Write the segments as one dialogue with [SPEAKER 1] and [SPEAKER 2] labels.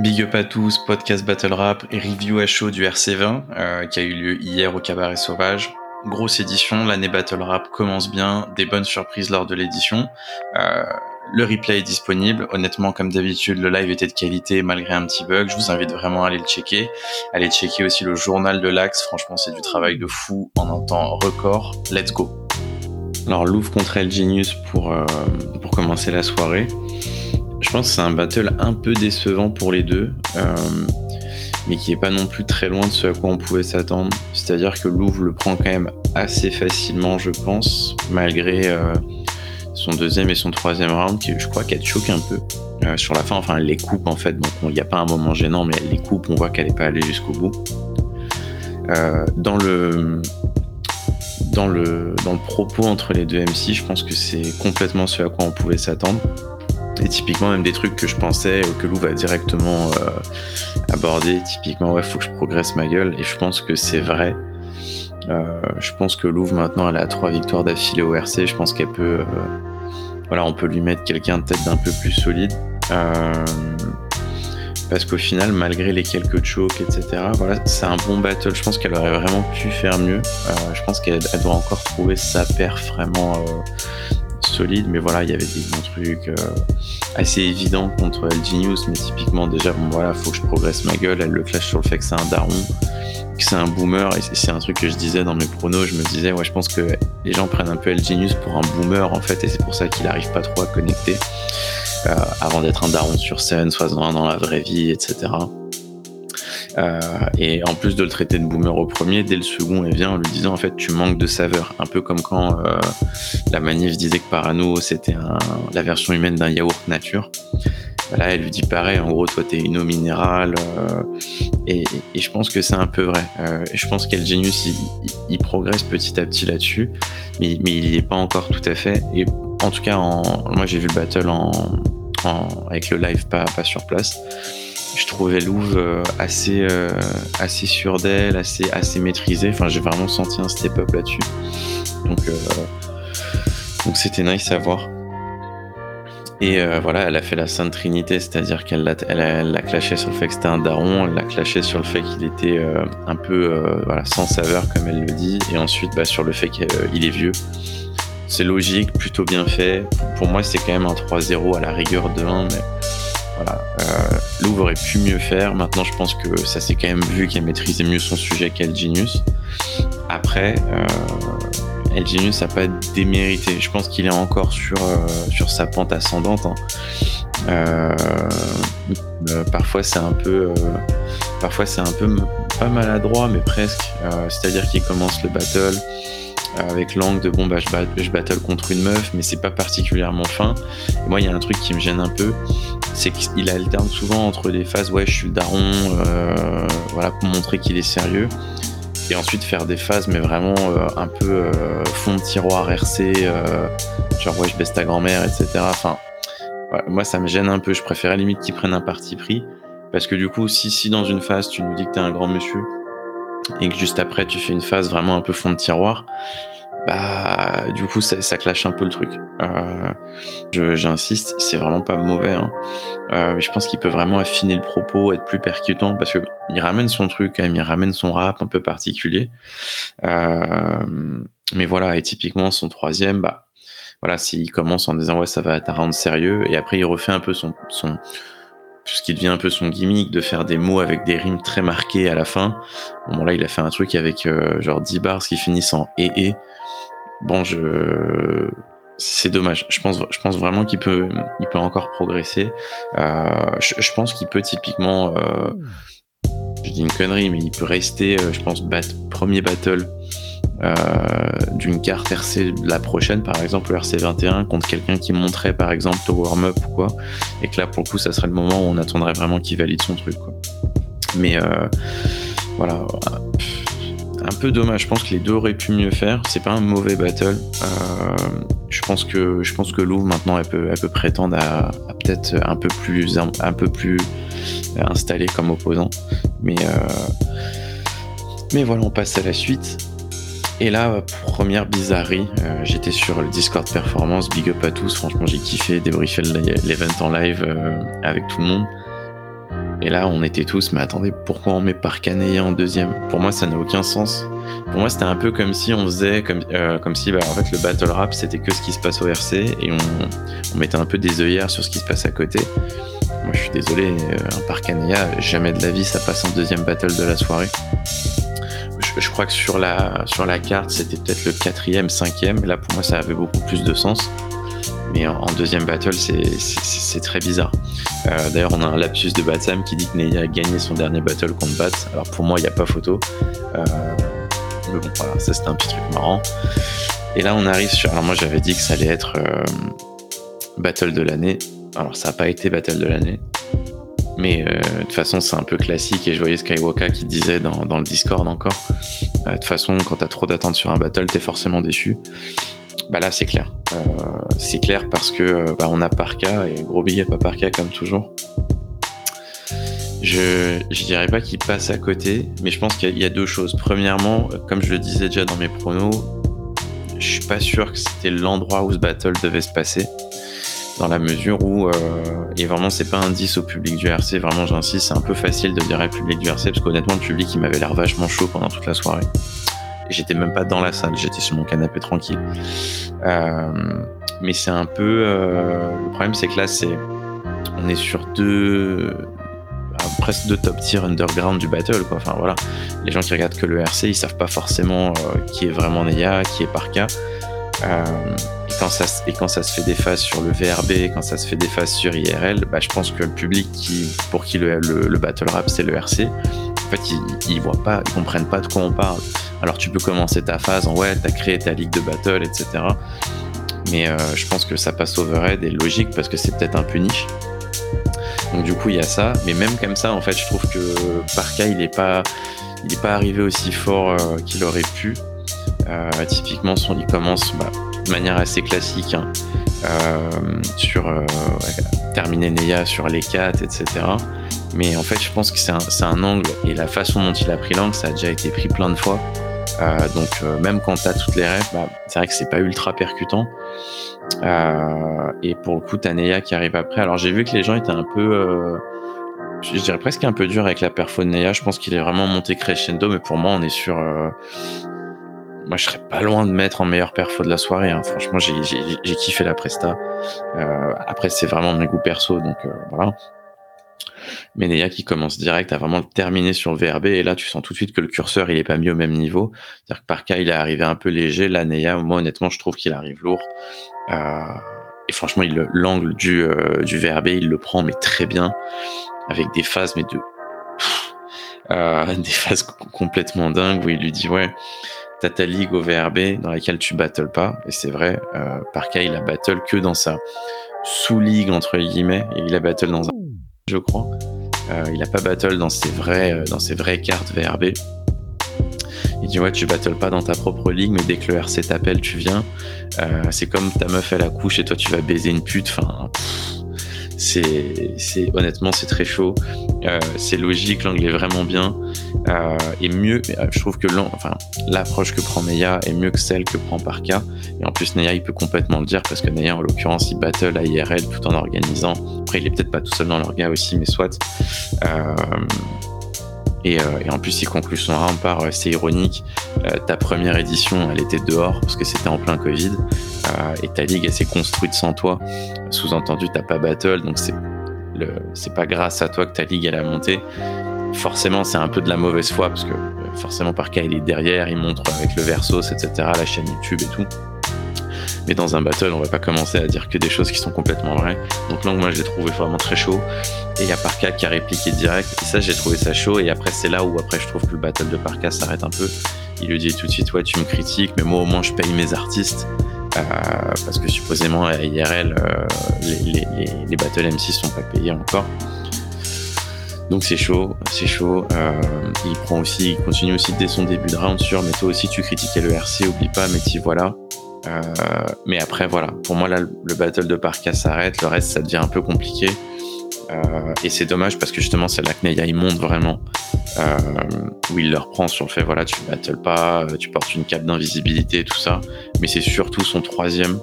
[SPEAKER 1] Big up à tous, podcast Battle Rap et review à chaud du RC20 euh, qui a eu lieu hier au Cabaret Sauvage. Grosse édition, l'année Battle Rap commence bien, des bonnes surprises lors de l'édition. Euh, le replay est disponible. Honnêtement, comme d'habitude, le live était de qualité malgré un petit bug. Je vous invite vraiment à aller le checker. Allez checker aussi le journal de l'Axe. Franchement, c'est du travail de fou en un temps record. Let's go. Alors, Louvre contre El Genius pour, euh, pour commencer la soirée. Je pense que c'est un battle un peu décevant pour les deux, euh, mais qui est pas non plus très loin de ce à quoi on pouvait s'attendre. C'est-à-dire que Louvre le prend quand même assez facilement, je pense, malgré euh, son deuxième et son troisième round, qui je crois qu'elle choque un peu. Euh, sur la fin, enfin, elle les coupe en fait, donc il n'y a pas un moment gênant, mais elle les coupe, on voit qu'elle n'est pas allée jusqu'au bout. dans le dans le, dans le propos entre les deux MC, je pense que c'est complètement ce à quoi on pouvait s'attendre. Et typiquement, même des trucs que je pensais que Lou va directement euh, aborder. Typiquement, ouais, faut que je progresse ma gueule. Et je pense que c'est vrai. Euh, je pense que Louvre maintenant elle a trois victoires d'affilée au RC. Je pense qu'elle peut, euh, voilà, on peut lui mettre quelqu'un de tête d'un peu plus solide. parce qu'au final, malgré les quelques chokes, etc., voilà, c'est un bon battle. Je pense qu'elle aurait vraiment pu faire mieux. je pense qu'elle doit encore trouver sa perf vraiment mais voilà, il y avait des bons trucs euh, assez évidents contre El Genius, mais typiquement déjà, bon voilà, faut que je progresse ma gueule, elle le clash sur le fait que c'est un daron, que c'est un boomer, et c'est un truc que je disais dans mes pronos, je me disais, ouais, je pense que les gens prennent un peu El Genius pour un boomer en fait, et c'est pour ça qu'il arrive pas trop à connecter, euh, avant d'être un daron sur scène, soit dans la vraie vie, etc. Euh, et en plus de le traiter de boomer au premier, dès le second, elle vient en lui disant en fait tu manques de saveur. Un peu comme quand euh, la manif disait que Parano c'était la version humaine d'un yaourt nature. Là, elle lui dit pareil, en gros, toi, t'es une eau minérale. Euh, et, je pense que c'est un peu vrai. je pense qu'El Genius, il, progresse petit à petit là-dessus, mais, il n'y est pas encore tout à fait. Et en tout cas, moi, j'ai vu le battle avec le live, pas sur place je trouvais Louvre euh, assez, euh, assez sûr d'elle, assez, assez maîtrisée. Enfin, j'ai vraiment senti un step-up là-dessus. Donc, euh, donc c'était nice à voir. Et voilà, elle a fait la Sainte Trinité, c'est-à-dire qu'elle l'a, elle, l'a clashé sur le fait que c'était un daron, elle l'a clashé sur le fait qu'il était un peu sans saveur, comme elle le dit, et ensuite bah, sur le fait qu'il est vieux. C'est logique, plutôt bien fait. Pour moi, c'est quand même un 3-0 à la rigueur de 1, mais voilà. Euh, Louvre aurait pu mieux faire. Maintenant, je pense que ça s'est quand même vu qu'elle maîtrisait mieux son sujet qu'El Genius. Après, euh, Genius n'a pas démérité. Je pense qu'il est encore sur, euh, sa pente ascendante. Hein. Euh, parfois, c'est un peu, un peu pas maladroit, mais presque. C'est-à-dire qu'il commence le battle avec l'angle de bon bah je, battle contre une meuf mais c'est pas particulièrement fin moi il y a un truc qui me gêne un peu c'est qu'il alterne souvent entre des phases ouais je suis le daron euh, voilà pour montrer qu'il est sérieux. Et ensuite faire des phases mais vraiment euh, un peu euh, fond de tiroir RC genre ouais je baisse ta grand-mère etc enfin moi ça me gêne un peu. Je préférais limite qu'ils prennent un parti pris. Parce que du coup si si dans une phase tu nous dis que t'es un grand monsieur et que juste après tu fais une phase vraiment un peu fond de tiroir bah du coup ça, ça clash un peu le truc. Euh, J'insiste, c'est vraiment pas mauvais. Hein. Euh, je pense qu'il peut vraiment affiner le propos, être plus percutant parce que il ramène son truc quand même, il ramène son rap un peu particulier. Euh, mais voilà, et typiquement son troisième, bah voilà, s'il commence en disant ouais ça va être rendre sérieux et après il refait un peu son son ce qui devient un peu son gimmick de faire des mots avec des rimes très marquées à la fin. Bon, là, il a fait un truc avec euh, genre 10 bars qui finissent en et et. Bon, je c'est dommage. Je pense, vraiment qu'il peut, encore progresser. Euh, je, pense qu'il peut typiquement, euh, je dis une connerie, mais il peut rester, euh, je pense, premier battle d'une carte RC la prochaine, par exemple le RC 21 contre quelqu'un qui montrait par exemple au warm-up ou quoi, et que là pour le coup ça serait le moment où on attendrait vraiment qu'il valide son truc. Mais voilà un peu dommage. Je pense que les deux auraient pu mieux faire. C'est pas un mauvais battle. Euh, je pense que je pense que Louvre maintenant elle peut, elle peut prétendre à, peut-être un peu plus un, peu plus installé comme opposant. Mais euh, mais voilà, on passe à la suite. Et là, première bizarrerie, euh, j'étais sur le Discord Performance, big up à tous, franchement j'ai kiffé débriefer l'event en live avec tout le monde. Et là, on était tous, mais attendez, pourquoi on met Parka Neya en deuxième? Pour moi, ça n'a aucun sens. Pour moi, c'était un peu comme si on faisait, comme, euh, si bah, en le battle rap, c'était que ce qui se passe au RC et on, mettait un peu des œillères sur ce qui se passe à côté. Moi, je suis désolé, euh, un Parka Neya, jamais de la vie, ça passe en deuxième battle de la soirée. Je, je crois que sur la, sur la carte, c'était peut-être le quatrième, cinquième. Là, pour moi, ça avait beaucoup plus de sens. Mais en, deuxième battle, c'est très bizarre. Euh, D'ailleurs, on a un lapsus de Batsam qui dit que Neya a gagné son dernier battle contre Bats. Alors pour moi, il n'y a pas photo. Euh, mais bon, voilà, ça c'était un petit truc marrant. Et là, on arrive sur. Alors moi, j'avais dit que ça allait être euh, battle de l'année. Alors ça n'a pas été battle de l'année. Mais de toute façon, c'est un peu classique. Et je voyais Skywalker qui disait dans, dans le Discord encore. De toute façon, quand t'as trop d'attentes sur un battle, t'es forcément déçu. Bah là, c'est clair. Euh, c'est clair parce que euh, bah, on a Parka et gros billet pas Parka comme toujours. Je, dirais pas qu'il passe à côté, mais je pense qu'il y, a deux choses. Premièrement, comme je le disais déjà dans mes pronos, je suis pas sûr que c'était l'endroit où ce battle devait se passer. Dans la mesure où, euh, et vraiment, c'est pas un 10 au public du RC, vraiment, j'insiste, c'est un peu facile de dire au public du RC, parce qu'honnêtement, le public, il m'avait l'air vachement chaud pendant toute la soirée. J'étais même pas dans la salle, j'étais sur mon canapé tranquille. Euh, mais c'est un peu. Euh, le problème, c'est que là, c'est. On est sur deux. Presque deux top tier underground du battle. Enfin voilà. Les gens qui regardent que le RC, ils savent pas forcément euh, qui est vraiment Neya, qui est Parka. Euh, et, quand ça, et quand ça se fait des phases sur le VRB, quand ça se fait des phases sur IRL, bah, je pense que le public qui, pour qui le, le, le battle rap, c'est le RC, en fait, ils, ils voient pas, ils comprennent pas de quoi on parle. Alors tu peux commencer ta phase en ouais, t'as créé ta ligue de battle, etc. Mais euh, je pense que ça passe overhead et logique parce que c'est peut-être un peu niche. Donc du coup il y a ça, mais même comme ça en fait je trouve que Parka il est pas, il est pas arrivé aussi fort euh, qu'il aurait pu. Euh, typiquement son, il commence bah, de manière assez classique hein, sur terminer Neya sur les 4 etc. Mais en fait je pense que c'est un, un, angle et la façon dont il a pris l'angle ça a déjà été pris plein de fois. Euh, donc euh, même quand t'as toutes les rêves, bah, c'est vrai que c'est pas ultra percutant. Euh, et pour le coup, t'as Neya qui arrive après. Alors j'ai vu que les gens étaient un peu, je dirais presque un peu dur avec la perfo de Neya. Je pense qu'il est vraiment monté crescendo, mais pour moi, on est sur moi je serais pas loin de mettre en meilleur perfo de la soirée. Hein. Franchement, j'ai kiffé la presta. Euh, après, c'est vraiment mes goûts perso, donc euh, voilà. Mais Neya qui commence direct à vraiment terminer sur le VRB et là tu sens tout de suite que le curseur il est pas mis au même niveau. C'est-à-dire que par cas il est arrivé un peu léger. Là Neya, moi honnêtement je trouve qu'il arrive lourd. Euh, et franchement l'angle du, euh, du VRB il le prend mais très bien avec des phases mais de euh, des phases complètement dingues où il lui dit ouais t'as ta ligue au VRB dans laquelle tu battles pas et c'est vrai euh, par cas il a battle que dans sa sous-ligue entre guillemets et il a battle dans un je crois. Euh, il a pas battle dans ses vraies, euh, dans ses vraies cartes VRB. Il dit ouais tu battles pas dans ta propre ligue mais dès que le RC t'appelle tu viens. Euh, c'est comme ta meuf elle accouche et toi tu vas baiser une pute. Enfin c'est honnêtement c'est très chaud. Euh, c'est logique, l'angle est vraiment bien euh, et mieux. Euh, je trouve que l'approche que prend Neya est mieux que celle que prend Parka. Et en plus Neya il peut complètement le dire parce que Neya en l'occurrence il battle à IRL tout en organisant. Après il est peut-être pas tout seul dans l'orga aussi, mais soit. Et, euh, et, en plus, il conclut son round par euh, c'est ironique, euh, ta première édition, elle était dehors parce que c'était en plein Covid, et ta ligue, elle s'est construite sans toi. Sous-entendu, t'as pas battle, donc c'est c'est pas grâce à toi que ta ligue elle a monté. Forcément, c'est un peu de la mauvaise foi parce que forcément, par cas, il est derrière, il montre avec le Versos, etc., la chaîne YouTube et tout. Mais dans un battle, on va pas commencer à dire que des choses qui sont complètement vraies. Donc là, moi, je l'ai trouvé vraiment très chaud. Et il y a Parka qui a répliqué direct. Et ça, j'ai trouvé ça chaud. Et après, c'est là où après, je trouve que le battle de Parka s'arrête un peu. Il lui dit tout de suite, ouais, tu me critiques, mais moi, au moins, je paye mes artistes. Euh, parce que supposément, à IRL, euh, les, les, les, les battle MC sont pas payés encore. Donc c'est chaud, c'est chaud. Euh, il prend aussi, il continue aussi dès son début de round sur, mais toi aussi tu critiquais le RC, oublie pas, mais t'y voilà. Euh, mais après, voilà, pour moi, là, le battle de Parka s'arrête, le reste, ça devient un peu compliqué. Euh, et c'est dommage parce que justement, c'est là que il monte vraiment, euh, où il le reprend sur le fait, voilà, tu battles pas, tu portes une cape d'invisibilité tout ça. Mais c'est surtout son troisième,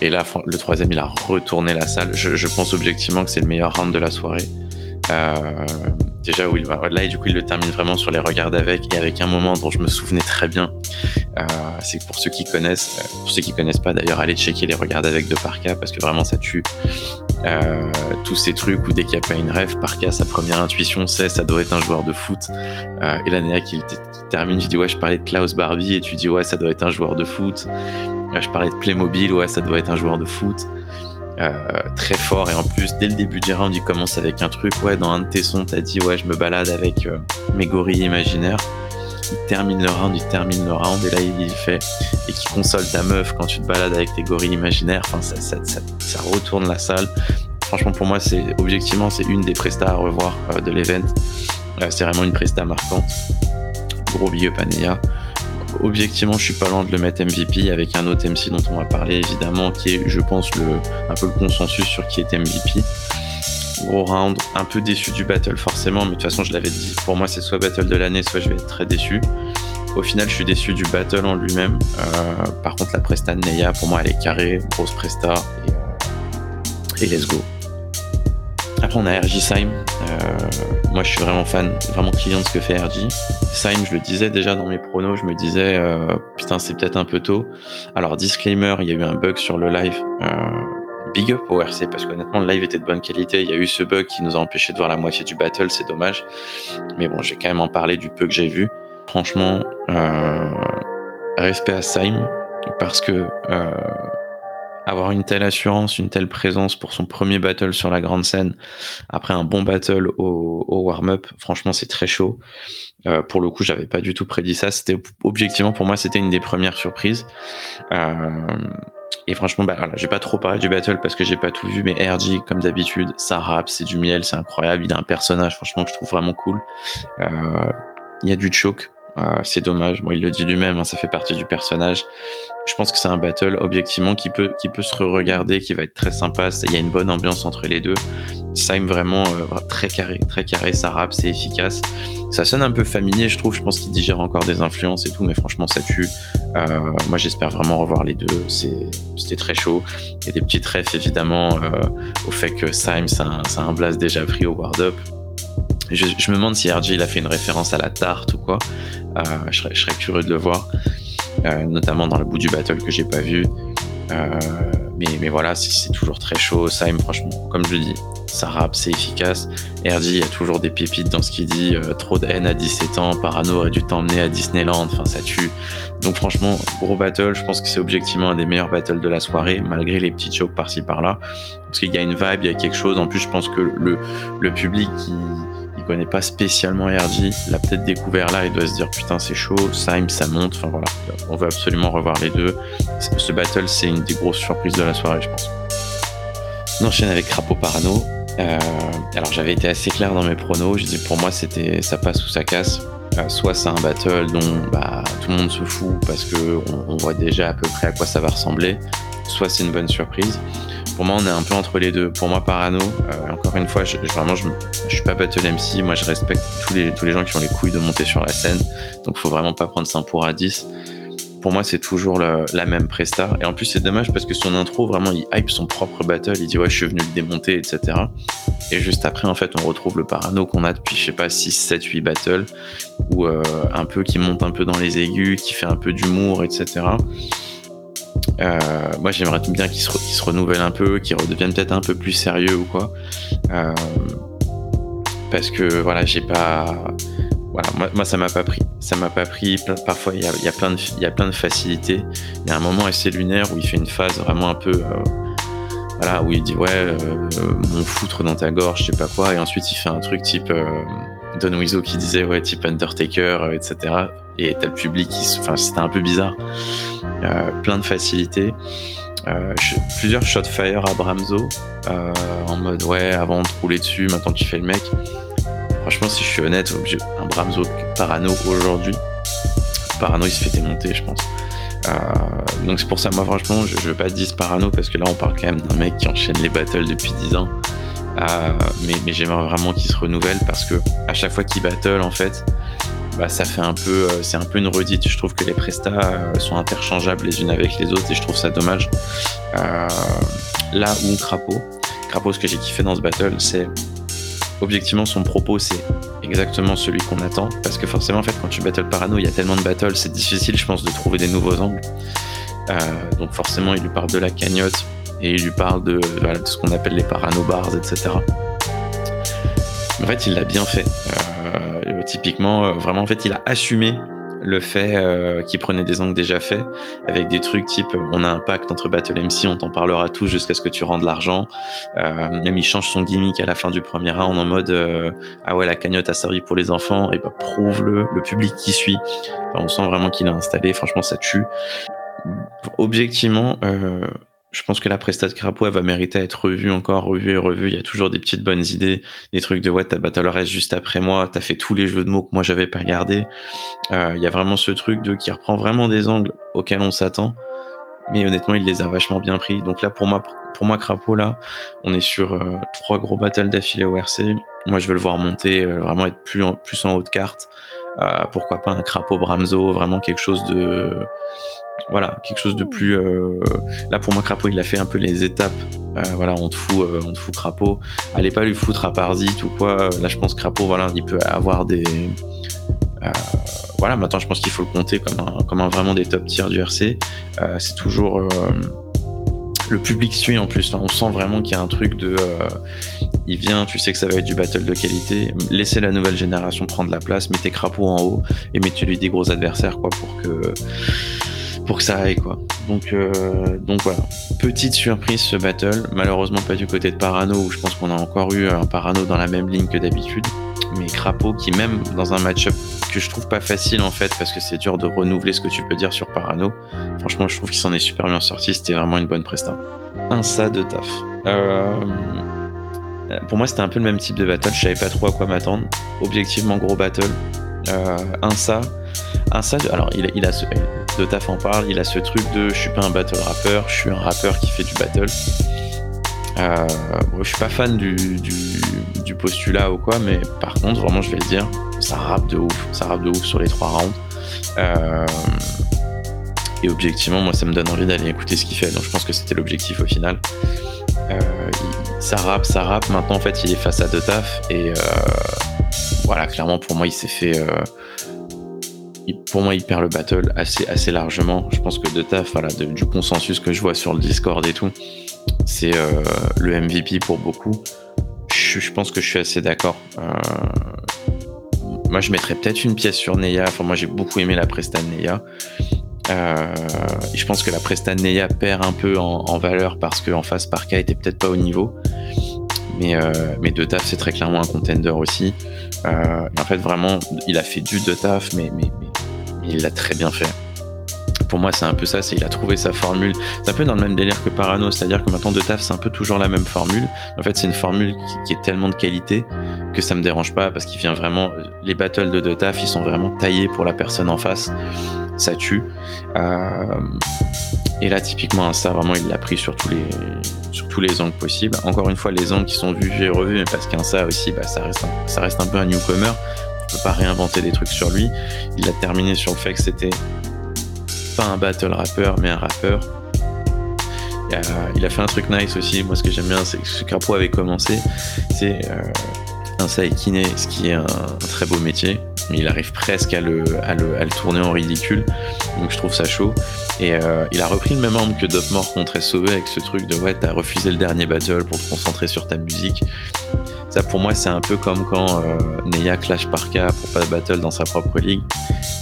[SPEAKER 1] et là, le troisième, il a retourné la salle. Je, pense objectivement que c'est le meilleur round de la soirée. Déjà, où il va là, et du coup, il le termine vraiment sur les regards avec et avec un moment dont je me souvenais très bien. c'est que pour ceux qui connaissent, pour ceux qui connaissent pas d'ailleurs, allez checker les regards avec de Parka parce que vraiment ça tue. Euh, tous ces trucs où dès qu'il n'y a pas une rêve, par cas, sa première intuition, c'est ça doit être un joueur de foot. Euh, et l'année qui, qui termine, je dis ouais, je parlais de Klaus Barbie et tu dis ouais, ça doit être un joueur de foot. Euh, je parlais de Playmobil, ouais, ça doit être un joueur de foot. Euh, très fort et en plus dès le début du round il commence avec un truc ouais dans un de tes sons t'as dit ouais je me balade avec euh, mes gorilles imaginaires il termine le round, il termine le round, et là il fait et qui console ta meuf quand tu te balades avec tes gorilles imaginaires. Enfin, ça, ça, ça, retourne la salle. Franchement, pour moi, c'est objectivement, c'est une des prestas à revoir euh, de l'event. C'est vraiment une presta marquante. Gros big Paneya. Objectivement, je suis pas loin de le mettre MVP avec un autre MC dont on va parler évidemment, qui est, je pense, un peu le consensus sur qui est MVP gros round, un peu déçu du battle forcément, mais de toute façon je l'avais dit, pour moi c'est soit battle de l'année, soit je vais être très déçu. Au final je suis déçu du battle en lui-même. Euh, par contre la presta de pour moi elle est carrée, grosse presta, et, euh, et let's go. Après on a RJ Syme, euh, moi je suis vraiment fan, vraiment client de ce que fait RJ. Syme, je le disais déjà dans mes pronos, je me disais putain c'est peut-être un peu tôt. Alors disclaimer, il y a eu un bug sur le live big up au RC parce qu'honnêtement le live était de bonne qualité. Il y a eu ce bug qui nous a empêché de voir la moitié du battle, c'est dommage. Mais bon, j'ai quand même en parlé du peu que j'ai vu. Franchement, euh, respect à Saim parce que euh, avoir une telle assurance, une telle présence pour son premier battle sur la grande scène après un bon battle au, warm-up, franchement c'est très chaud. Euh, pour le coup, j'avais pas du tout prédit ça. C'était objectivement pour moi, c'était une des premières surprises. Euh, et franchement, bah, voilà, j'ai pas trop parlé du battle parce que j'ai pas tout vu, mais RG, comme d'habitude, ça rappe, c'est du miel, c'est incroyable. Il a un personnage, franchement, que je trouve vraiment cool. Euh, il y a du choke, euh, c'est dommage. Il le dit lui-même, hein, ça fait partie du personnage. Je pense que c'est un battle objectivement qui peut, se re-regarder, qui va être très sympa. Il y a une bonne ambiance entre les deux. Sime vraiment euh, très carré, très carré, ça rappe, c'est efficace. Ça sonne un peu familier, je trouve. Je pense qu'il digère encore des influences et tout, mais franchement, ça tue. Euh, moi, j'espère vraiment revoir les deux. C'était très chaud. Il y a des petites refs évidemment au fait que Sime, c'est un, un blast déjà pris au Ward Up. Je, me demande si RJ il a fait une référence à la tarte ou quoi. Euh, je, serais, curieux de le voir, euh, notamment dans le bout du battle que j'ai pas vu. Euh, mais, voilà, c'est toujours très chaud. Saim, franchement, comme je le dis, ça rappe, c'est efficace. RJ a toujours des pépites dans ce qu'il dit. trop de haine à 17 ans, Parano aurait dû t'emmener à Disneyland, enfin ça tue. Donc franchement, gros battle, je pense que c'est objectivement un des meilleurs battles de la soirée, malgré les petits chokes par-ci par-là. Parce qu'il y a une vibe, il y a quelque chose. En plus, je pense que le, le public qui connaît pas spécialement RG, l'a peut-être découvert là et doit se dire putain c'est chaud, Sime ça monte, enfin voilà, on veut absolument revoir les deux. Ce battle c'est une des grosses surprises de la soirée je pense. On enchaîne avec Crapaud Parano. Euh, alors j'avais été assez clair dans mes pronos, je disais pour moi c'était ça passe ou ça casse. Euh, soit c'est un battle dont bah, tout le monde se fout parce que on voit déjà à peu près à quoi ça va ressembler, soit c'est une bonne surprise pour moi, on est un peu entre les deux. Pour moi, Parano, euh, encore une fois, je, vraiment, je, je suis pas battle MC. Moi, je respecte tous les, tous les gens qui ont les couilles de monter sur la scène. Donc, faut vraiment pas prendre ça pour à 10. Pour moi, c'est toujours la même presta. Et en plus, c'est dommage parce que son intro, vraiment, il hype son propre battle. Il dit, ouais, je suis venu le démonter, etc. Et juste après, en fait, on retrouve le Parano qu'on a depuis, je sais pas, 6, 7, 8 battles. Ou euh, un peu qui monte un peu dans les aigus, qui fait un peu d'humour, etc. Euh, moi, j'aimerais bien qu'il se, renouvelle un peu, qu'il redevienne peut-être un peu plus sérieux ou quoi. Euh, parce que voilà, j'ai pas. Moi, ça m'a pas pris. Ça m'a pas pris. Parfois, il y a, plein de, il. Il y a un moment assez lunaire où il fait une phase vraiment un peu. Euh, voilà, où il dit ouais, mon foutre dans ta gorge, je sais pas quoi, et ensuite il fait un truc type Don Wizo qui disait ouais, type Undertaker, etc. Et t'as le public qui, enfin, c'était un peu bizarre. Euh, plein de facilité. Euh, plusieurs shot fire à Bramzo euh, en mode ouais avant de rouler dessus maintenant tu fais le mec. Franchement si je suis honnête un Bramzo parano aujourd'hui parano il se fait démonter je pense. Donc c'est pour ça moi franchement je, veux pas 10 parano parce que là on parle quand même d'un mec qui enchaîne les battles depuis 10 ans. Mais j'aimerais vraiment qu'il se renouvelle parce que à chaque fois qu'il battle en fait bah, ça fait un peu, c'est un peu une redite. Je trouve que les prestats sont interchangeables les unes avec les autres et je trouve ça dommage. là où Crapaud, Crapaud, ce que j'ai kiffé dans ce battle, c'est objectivement son propos, c'est exactement celui qu'on attend. Parce que forcément, en fait, quand tu battle parano, il y a tellement de battles, c'est difficile, je pense, de trouver des nouveaux angles. Euh, donc forcément, il lui parle de la cagnotte et il lui parle de, ce qu'on appelle les parano bars, etc. En fait, il l'a bien fait. Euh, typiquement, euh, vraiment, en fait, il a assumé le fait euh, qu'il prenait des angles déjà faits, avec des trucs type on a un pacte entre Battle MC, on t'en parlera tous jusqu'à ce que tu rendes l'argent. Euh, même il change son gimmick à la fin du premier round en mode euh, ah ouais la cagnotte a servi pour les enfants, et bah prouve-le, le public qui suit. on sent vraiment qu'il a installé, franchement ça tue. Objectivement, euh, je pense que la prestat Crapaud elle va mériter à être revue encore, revue et revue. Il y a toujours des petites bonnes idées, des trucs de ouais, t'as battu le reste juste après moi, t'as fait tous les jeux de mots que moi j'avais pas regardé. Euh, il y a vraiment ce truc de qui reprend vraiment des angles auxquels on s'attend, mais honnêtement il les a vachement bien pris. Donc là pour moi, pour moi Crapaud là, on est sur euh, trois gros battles d'affilée au RC. Moi je veux le voir monter, euh, vraiment être plus en, plus en haut de carte. pourquoi pas un Crapaud Bramzo, vraiment quelque chose de voilà, quelque chose de plus. Euh, là, pour moi, Crapaud, il a fait un peu les étapes. Euh, voilà, on te fout, euh, on te fout Crapaud. Allez pas lui foutre à ou quoi. Là, je pense Crapaud, voilà, il peut avoir des. voilà, maintenant, je pense qu'il faut le compter comme un, comme un vraiment des top tiers du RC. c'est toujours. le public suit en plus. on sent vraiment qu'il y a un truc de. il vient, tu sais que ça va être du battle de qualité. Laissez la nouvelle génération prendre la place, mettez Crapaud en haut et mettez-lui des gros adversaires, quoi, pour que pour que ça aille quoi. Donc, euh, donc voilà, petite surprise ce battle. Malheureusement pas du côté de Parano où je pense qu'on a encore eu un Parano dans la même ligne que d'habitude. Mais Crapaud qui même dans un match-up que je trouve pas facile en fait parce que c'est dur de renouveler ce que tu peux dire sur Parano. Franchement je trouve qu'il s'en est super bien sorti. C'était vraiment une bonne presta. Un ça de taf. Euh, pour moi c'était un peu le même type de battle. Je savais pas trop à quoi m'attendre. Objectivement gros battle. Euh, un ça. Un ça. Alors il, il a ce de Taf en parle, il a ce truc de je suis pas un battle rappeur, je suis un rappeur qui fait du battle. Euh, je suis pas fan du, postulat ou quoi, mais par contre, vraiment, je vais le dire, ça rappe de ouf, ça rappe de ouf sur les trois rounds. Euh, et objectivement, moi, ça me donne envie d'aller écouter ce qu'il fait. Donc, je pense que c'était l'objectif au final. Euh, ça rappe, ça rappe. Maintenant, en fait, il est face à De Taf et voilà, clairement, pour moi, il s'est fait pour moi, il perd le battle assez, assez largement. Je pense que de taf, voilà, du consensus que je vois sur le Discord et tout, c'est euh, le MVP pour beaucoup. Je, pense que je suis assez d'accord. Euh, moi, je mettrais peut-être une pièce sur Neya. Enfin, moi, j'ai beaucoup aimé la presta Neya. Euh, je pense que la presta Neya perd un peu en, valeur parce qu'en face, Parka était peut-être pas au niveau. Mais, mais de taf, c'est très clairement un contender aussi. en fait, vraiment, il a fait du de taf, mais, il l'a très bien fait. Pour moi, c'est un peu ça, c'est il a trouvé sa formule. C'est un peu dans le même délire que Parano, c'est-à-dire que maintenant de taf, c'est un peu toujours la même formule. En fait, c'est une formule qui, est tellement de qualité que ça me dérange pas parce qu'il vient vraiment. Les battles de de taf, ils sont vraiment taillés pour la personne en face. Ça tue. Euh, et là, typiquement, ça, vraiment, il l'a pris sur tous les, angles possibles. Encore une fois, les angles qui sont vus et revus, mais parce qu'un ça aussi, bah, ça, reste un peu un newcomer peut pas réinventer des trucs sur lui. Il a terminé sur le fait que c'était pas un battle rappeur, mais un rappeur. il a fait un truc nice aussi. Moi, ce que j'aime bien, c'est que ce Crapo avait commencé, c'est euh, un Saikine, ce qui est un, très beau métier. Mais il arrive presque à le, tourner en ridicule. Donc je trouve ça chaud. Et euh, il a repris le même angle que Dopmore contre SOE avec ce truc de ouais, t'as refusé le dernier battle pour te concentrer sur ta musique. Ça, pour moi, c'est un peu comme quand euh, Neya clash Parka pour pas de battle dans sa propre ligue.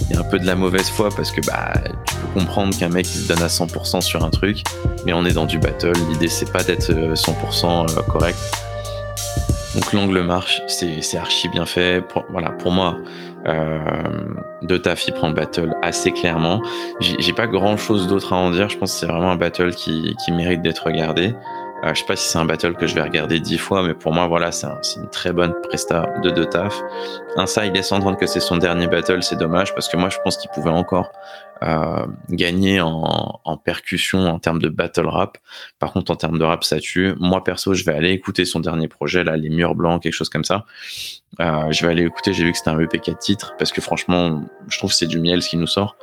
[SPEAKER 1] Il y a un peu de la mauvaise foi parce que bah, tu peux comprendre qu'un mec il se donne à 100% sur un truc, mais on est dans du battle. L'idée, c'est pas d'être 100% euh, correct. Donc l'angle marche, c'est archi bien fait. Voilà, pour moi, de Taffy prend le battle assez clairement. J'ai pas grand chose d'autre à en dire. Je pense que c'est vraiment un battle qui, qui mérite d'être regardé. Euh, je sais pas si c'est un battle que je vais regarder dix fois, mais pour moi, voilà, c'est une très bonne presta de deux taf. Un ça, il laisse entendre que c'est son dernier battle, c'est dommage parce que moi, je pense qu'il pouvait encore euh, gagner en, en, percussion en termes de battle rap. Par contre, en termes de rap, ça tue. Moi, perso, je vais aller écouter son dernier projet, là, Les Murs Blancs, quelque chose comme ça. Euh, je vais aller écouter, j'ai vu que c'était un EP 4 titres parce que franchement, je trouve que c'est du miel ce qui nous sort.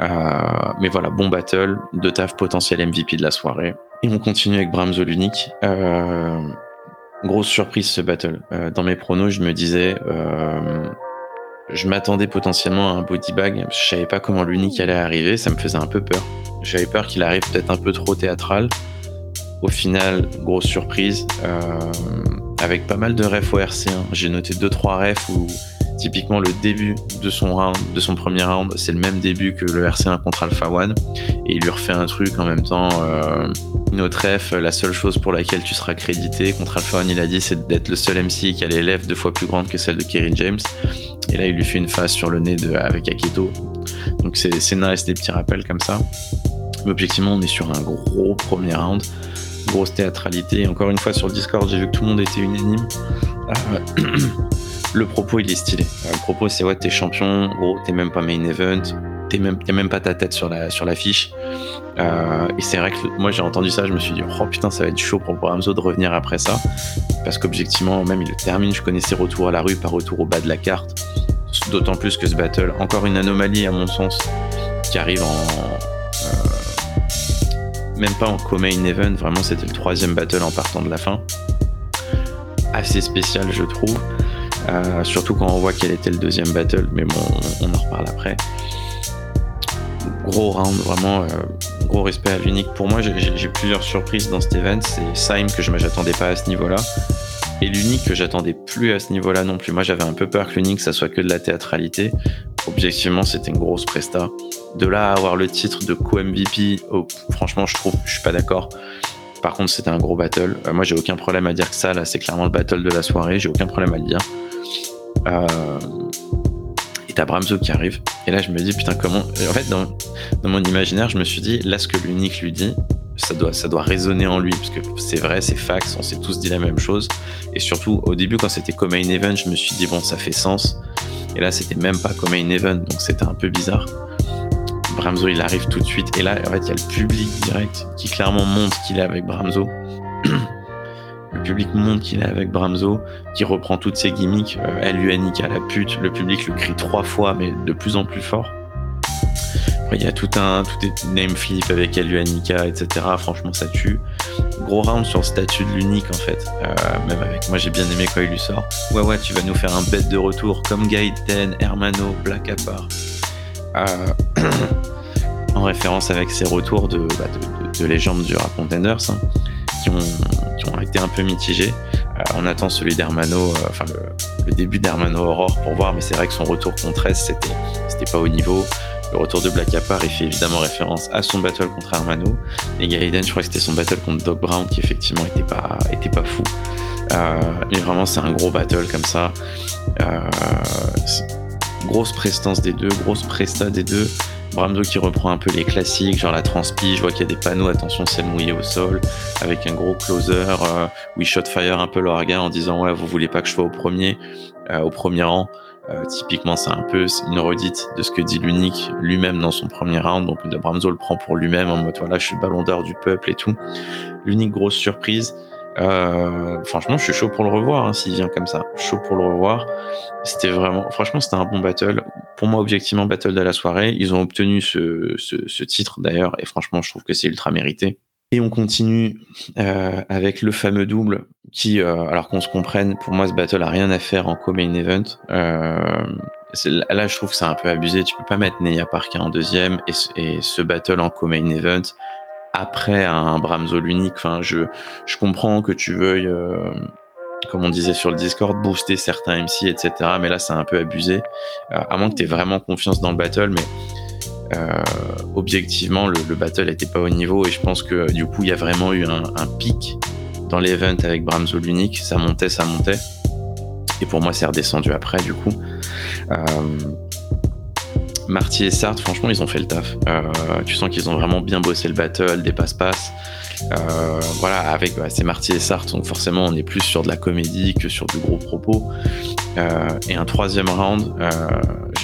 [SPEAKER 1] Euh, mais voilà, bon battle, de taf potentiel MVP de la soirée. Et on continue avec Bramzo l'unique. Euh, grosse surprise ce battle. Euh, dans mes pronos, je me disais, je m'attendais potentiellement à un body bag. Je savais pas comment l'unique allait arriver, ça me faisait un peu peur. J'avais peur qu'il arrive peut-être un peu trop théâtral. Au final, grosse surprise, avec pas mal de refs au RC1. J'ai noté 2-3 refs où Typiquement, le début de son round, de son premier round, c'est le même début que le RC1 contre Alpha One. Et il lui refait un truc en même temps. Euh, notre F, la seule chose pour laquelle tu seras crédité contre Alpha One, il a dit, c'est d'être le seul MC qui a les lèvres deux fois plus grandes que celles de Kerry James. Et là, il lui fait une face sur le nez avec Akito. Donc c'est nice, des petits rappels comme ça. Mais objectivement, on est sur un gros premier round. Grosse théâtralité. Encore une fois, sur le Discord, j'ai vu que tout le monde était unanime. Euh, le propos il est stylé. Euh, le propos c'est ouais t'es champion, gros t'es même pas main event, t'es même même pas ta tête sur la sur l'affiche. Euh, et c'est vrai que moi j'ai entendu ça, je me suis dit oh putain ça va être chaud pour Bramzo de revenir après ça, parce qu'objectivement même il le termine, je connais ses retours à la rue par retour au bas de la carte. D'autant plus que ce battle, encore une anomalie à mon sens, qui arrive en euh, même pas en co-main event, vraiment c'était le troisième battle en partant de la fin. Assez spécial je trouve. Euh, surtout quand on voit quel était le deuxième battle, mais bon, on, en reparle après. Gros round, vraiment, euh, gros respect à l'unique. Pour moi, j'ai plusieurs surprises dans cet event. C'est Saim que je m'attendais pas à ce niveau-là. Et l'unique que j'attendais plus à ce niveau-là non plus. Moi, j'avais un peu peur que l'unique, ça soit que de la théâtralité. Objectivement, c'était une grosse presta. De là à avoir le titre de co-MVP, oh, franchement, je trouve, je suis pas d'accord. Par contre, c'était un gros battle. Euh, moi, j'ai aucun problème à dire que ça, là, c'est clairement le battle de la soirée. J'ai aucun problème à le dire. Euh, et t'as Bramzo qui arrive. Et là, je me dis, putain, comment. En fait, dans, mon imaginaire, je me suis dit, là, ce que l'unique lui dit, ça doit, ça doit résonner en lui, parce que c'est vrai, c'est fax, on s'est tous dit la même chose. Et surtout, au début, quand c'était comme main event, je me suis dit, bon, ça fait sens. Et là, c'était même pas comme main event, donc c'était un peu bizarre. Bramzo, il arrive tout de suite. Et là, en fait, il y a le public direct qui clairement montre qu'il est avec Bramzo. Le public montre qu'il est avec Bramzo, qui reprend toutes ses gimmicks. Euh, LUNIK à la pute. Le public le crie trois fois, mais de plus en plus fort. il y a tout un tout est name flip avec LUNIK, etc. Franchement, ça tue. Gros round sur le statut de l'unique, en fait. Euh, même avec moi, j'ai bien aimé quand il lui sort. Ouais, ouais, tu vas nous faire un bête de retour comme Gaiden, Hermano, Black Apart. En référence avec ses retours de, bah, de, de, légende du rap contenders. Hein qui ont, été un peu mitigés. Euh, on attend celui d'Hermano, euh, enfin le, début d'Hermano Aurore pour voir, mais c'est vrai que son retour contre S, c'était, pas au niveau. Le retour de Black Apart, il fait évidemment référence à son battle contre Hermano. Et Gaiden, je crois que c'était son battle contre Doc Brown qui effectivement était pas, était pas fou. Euh, mais vraiment, c'est un gros battle comme ça. Grosse prestance des deux, grosse presta des deux. Bramzo qui reprend un peu les classiques, genre la transpi, je vois qu'il y a des panneaux, attention c'est mouillé au sol, avec un gros closer euh, où il shot fire un peu l'orga en disant ouais vous voulez pas que je sois au premier, euh, au premier rang. Euh, typiquement c'est un peu une redite de ce que dit l'unique lui-même dans son premier round, donc Bramzo le prend pour lui-même en mode voilà je suis ballon d'or du peuple et tout. L'unique grosse surprise, euh, franchement, je suis chaud pour le revoir hein, s'il vient comme ça. Chaud pour le revoir. C'était vraiment, franchement, c'était un bon battle. Pour moi, objectivement, battle de la soirée. Ils ont obtenu ce, ce, ce titre d'ailleurs, et franchement, je trouve que c'est ultra mérité. Et on continue euh, avec le fameux double qui, euh, alors qu'on se comprenne, pour moi, ce battle a rien à faire en co-main event. Euh, là, je trouve que c'est un peu abusé. Tu peux pas mettre Neya Parker en deuxième et, et ce battle en co-main event après un Bramzo unique. Enfin, je, je comprends que tu veuilles, euh, comme on disait sur le Discord, booster certains MC, etc. Mais là, c'est un peu abusé. Euh, à moins que tu aies vraiment confiance dans le battle, mais euh, objectivement, le, le battle n'était pas au niveau. Et je pense que du coup, il y a vraiment eu un, pic dans l'event avec Bramzo unique. Ça montait, ça montait. Et pour moi, c'est redescendu après, du coup. Marty et Sartre, franchement, ils ont fait le taf. Euh, tu sens qu'ils ont vraiment bien bossé le battle, des passe-passe. voilà, avec bah, c'est Marty et Sartre, donc forcément on est plus sur de la comédie que sur du gros propos. et un troisième round,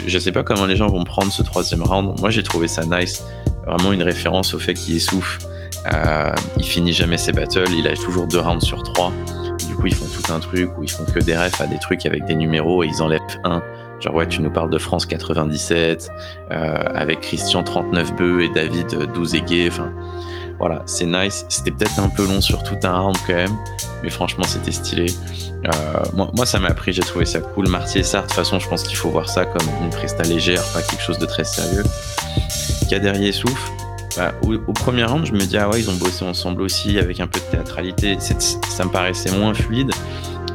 [SPEAKER 1] je, ne sais pas comment les gens vont prendre ce troisième round. Moi j'ai trouvé ça nice, vraiment une référence au fait qu'il essouffle. il finit jamais ses battles, il a toujours deux rounds sur trois. Du coup, ils font tout un truc où ils font que des refs à des trucs avec des numéros et ils enlèvent un. Genre, ouais, tu nous parles de France 97, euh, avec Christian 39 bœufs et David 12 aiguets. Enfin, voilà, c'est nice. C'était peut-être un peu long sur tout un round quand même, mais franchement, c'était stylé. Euh, moi, ça m'a pris, j'ai trouvé ça cool. Marty et Sartre, de toute façon, je pense qu'il faut voir ça comme une presta légère, pas quelque chose de très sérieux. Kader souffle. Bah, au, premier round, je me dis, ah ouais, ils ont bossé ensemble aussi avec un peu de théâtralité. Ça me paraissait moins fluide,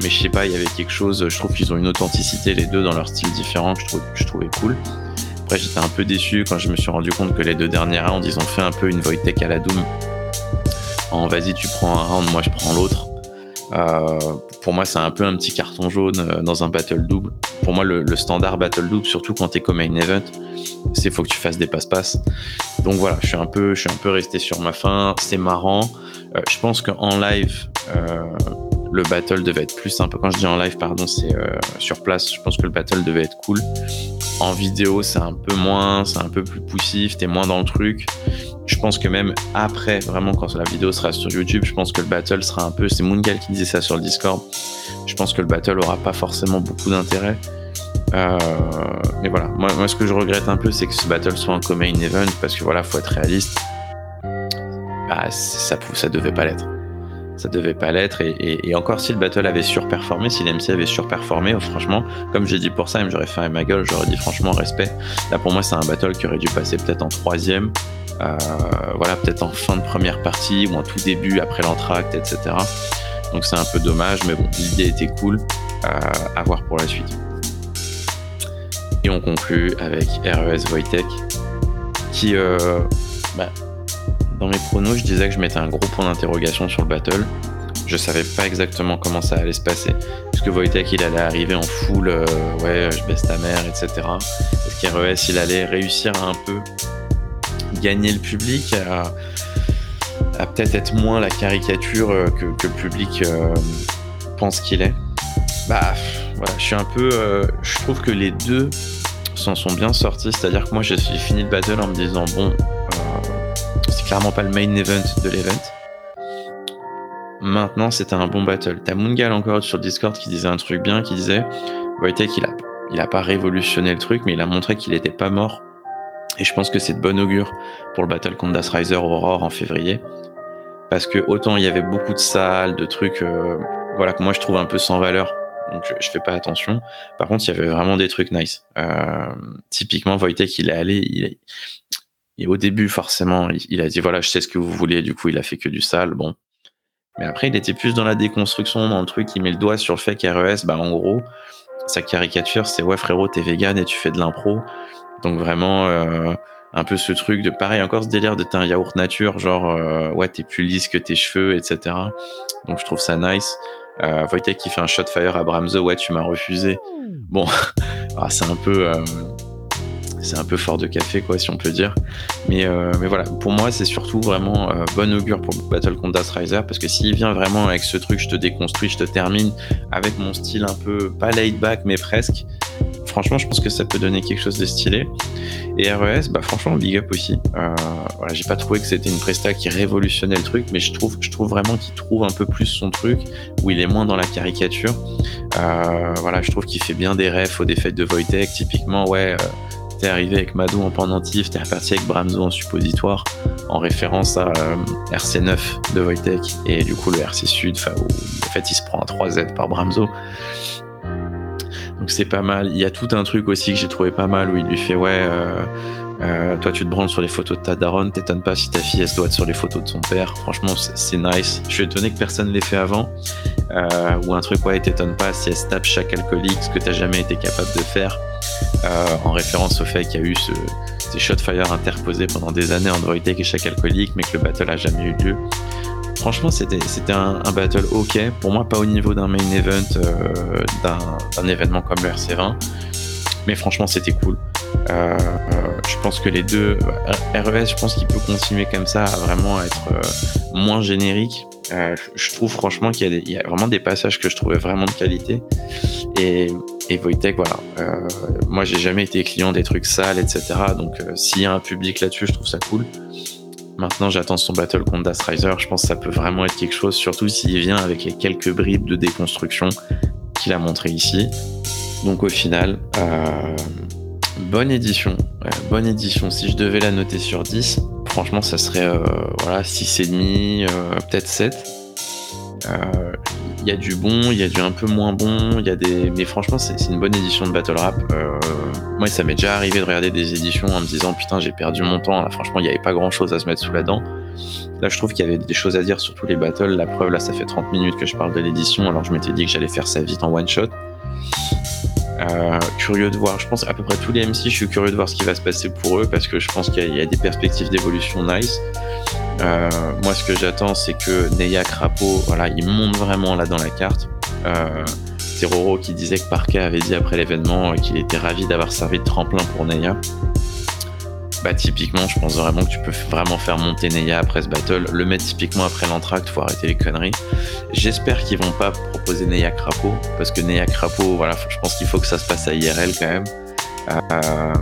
[SPEAKER 1] mais je sais pas, il y avait quelque chose. Je trouve qu'ils ont une authenticité, les deux, dans leur style différent, que je, je trouvais cool. Après, j'étais un peu déçu quand je me suis rendu compte que les deux derniers rounds, ils ont fait un peu une Voitech à la Doom. En vas-y, tu prends un round, moi je prends l'autre. Euh, pour moi, c'est un peu un petit carton jaune euh, dans un battle double. Pour moi, le, standard battle double, surtout quand t'es comme main event, c'est faut que tu fasses des passe-passe. Donc voilà, je suis un peu, un peu resté sur ma fin. C'est marrant. Euh, je pense qu'en live, le battle devait être plus sympa. Quand je dis en live, pardon, c'est sur place. Je pense que le battle devait être cool. En vidéo, c'est un peu moins, c'est un peu plus poussif. T'es moins dans le truc je pense que même après, vraiment, quand la vidéo sera sur YouTube, je pense que le battle sera un peu. C'est Moongal qui disait ça sur le Discord. Je pense que le battle aura pas forcément beaucoup d'intérêt. Euh, mais voilà, moi, ce que je regrette un peu, c'est que ce battle soit un main event parce que voilà, faut être réaliste. Bah, ça, ça devait pas l'être ça devait pas l'être. Et, encore si le battle avait surperformé, si l'MC avait surperformé, oh, franchement, comme j'ai dit pour ça, j'aurais fait ma gueule, j'aurais dit franchement respect. Là pour moi c'est un battle qui aurait dû passer peut-être en troisième, euh, voilà, peut-être en fin de première partie ou en tout début après l'entracte, etc. Donc c'est un peu dommage, mais bon, l'idée était cool. Euh, à voir pour la suite. Et on conclut avec RES Wojtek, qui euh, bah, dans mes pronos, je disais que je mettais un gros point d'interrogation sur le battle. Je savais pas exactement comment ça allait se passer. Est-ce que Wojtek il allait arriver en full, euh, ouais, je baisse ta mère, etc. Est-ce qu'RES il allait réussir à un peu gagner le public, à, peut-être être moins la caricature euh, que, le public euh, pense qu'il est? Bah voilà, je suis un peu. je trouve que les deux s'en sont bien sortis. C'est-à-dire que moi j'ai fini le battle en me disant bon clairement pas le main event de l'event. Maintenant, c'était un bon battle. T'as Mungal encore sur Discord qui disait un truc bien, qui disait Wojtek, il a, il a pas révolutionné le truc, mais il a montré qu'il était pas mort. Et je pense que c'est de bon augure pour le battle contre Das Riser Aurore en février. Parce que autant il y avait beaucoup de salles, de trucs, euh, voilà, que moi je trouve un peu sans valeur. Donc je, fais pas attention. Par contre, il y avait vraiment des trucs nice. Euh, typiquement, Wojtek, il est allé, et au début, forcément, il, a dit voilà, je sais ce que vous voulez. Du coup, il a fait que du sale. Bon. Mais après, il était plus dans la déconstruction, dans le truc. Il met le doigt sur le fait qu'RES, bah, en gros, sa caricature, c'est ouais, frérot, t'es vegan et tu fais de l'impro. Donc vraiment, euh, un peu ce truc de pareil, encore ce délire de t'es un yaourt nature, genre euh, ouais, t'es plus lisse que tes cheveux, etc. Donc je trouve ça nice. Euh, qui fait un shot fire à Bramzo, ouais, tu m'as refusé. Bon, ah, c'est un peu. Euh, c'est un peu fort de café, quoi, si on peut dire. Mais, euh, mais voilà, pour moi, c'est surtout vraiment euh, bon augure pour Battle contre Riser, parce que s'il vient vraiment avec ce truc, je te déconstruis, je te termine, avec mon style un peu, pas laid back, mais presque, franchement, je pense que ça peut donner quelque chose de stylé. Et RES, bah franchement, big up aussi. Euh, voilà, j'ai pas trouvé que c'était une presta qui révolutionnait le truc, mais je trouve, je trouve vraiment qu'il trouve un peu plus son truc, où il est moins dans la caricature. Euh, voilà, je trouve qu'il fait bien des refs aux défaites de Wojtek, typiquement, ouais t'es arrivé avec Madou en pendentif, t'es reparti avec Bramzo en suppositoire, en référence à euh, RC9 de Wojtek, et du coup le RC Sud, où en fait il se prend un 3Z par Bramzo. Donc c'est pas mal. Il y a tout un truc aussi que j'ai trouvé pas mal où il lui fait ouais, euh, euh, toi tu te branles sur les photos de ta daronne, t'étonnes pas si ta fille elle se doit sur les photos de son père. Franchement c'est nice. Je suis étonné que personne l'ait fait avant. ou un truc ouais, t'étonnes pas si elle se tape chaque alcoolique, ce que t'as jamais été capable de faire. Euh, en référence au fait qu'il y a eu ce, ces shotfire interposés pendant des années entre Wojtek et chaque alcoolique, mais que le battle a jamais eu lieu. Franchement, c'était un, un, battle ok. Pour moi, pas au niveau d'un main event, euh, d'un événement comme le RC20. Mais franchement, c'était cool. Euh, je pense que les deux, RES, je pense qu'il peut continuer comme ça à vraiment être moins générique. je trouve franchement qu'il y, a vraiment des passages que je trouvais vraiment de qualité. Et, et Wojtek, voilà. moi, j'ai jamais été client des trucs sales, etc. Donc, s'il y a un public là-dessus, je trouve ça cool. Maintenant, j'attends son battle contre Das Riser. Je pense que ça peut vraiment être quelque chose, surtout s'il vient avec les quelques bribes de déconstruction qu'il a montré ici. Donc, au final, euh, bonne édition. bonne édition. Si je devais la noter sur 10, franchement, ça serait euh, voilà, 6,5, euh, peut-être 7. Euh, il y a du bon, il y a du un peu moins bon, il y a des. Mais franchement, c'est une bonne édition de Battle Rap. Euh, moi, ça m'est déjà arrivé de regarder des éditions en me disant putain, j'ai perdu mon temps. Franchement, il n'y avait pas grand chose à se mettre sous la dent. Là, je trouve qu'il y avait des choses à dire sur tous les battles. La preuve, là, ça fait 30 minutes que je parle de l'édition, alors je m'étais dit que j'allais faire ça vite en one shot. Euh, curieux de voir, je pense à peu près tous les MC, je suis curieux de voir ce qui va se passer pour eux parce que je pense qu'il y, a des perspectives d'évolution nice. Euh, moi, ce que j'attends, c'est que Neya Crapo, voilà, il monte vraiment là dans la carte. Euh, c'est Roro qui disait que Parka avait dit après l'événement qu'il était ravi d'avoir servi de tremplin pour Neya. Bah typiquement, je pense vraiment que tu peux vraiment faire monter Neya après ce battle, le mettre typiquement après l'entracte, faut arrêter les conneries. J'espère qu'ils vont pas proposer Neya Crapo, parce que Neya Crapo, voilà, je pense qu'il faut que ça se passe à IRL quand même. Euh,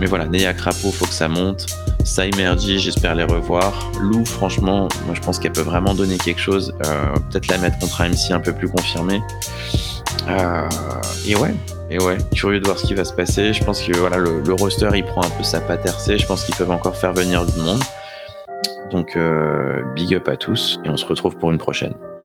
[SPEAKER 1] mais voilà, Neya Crapo, faut que ça monte. Saimerji, j'espère les revoir. Lou, franchement, moi je pense qu'elle peut vraiment donner quelque chose. Euh, peut-être la mettre contre un MC un peu plus confirmé. Euh, et ouais, et ouais, curieux de voir ce qui va se passer. Je pense que voilà, le, roster il prend un peu sa patte. Je pense qu'ils peuvent encore faire venir du monde. Donc big up à tous et on se retrouve pour une prochaine.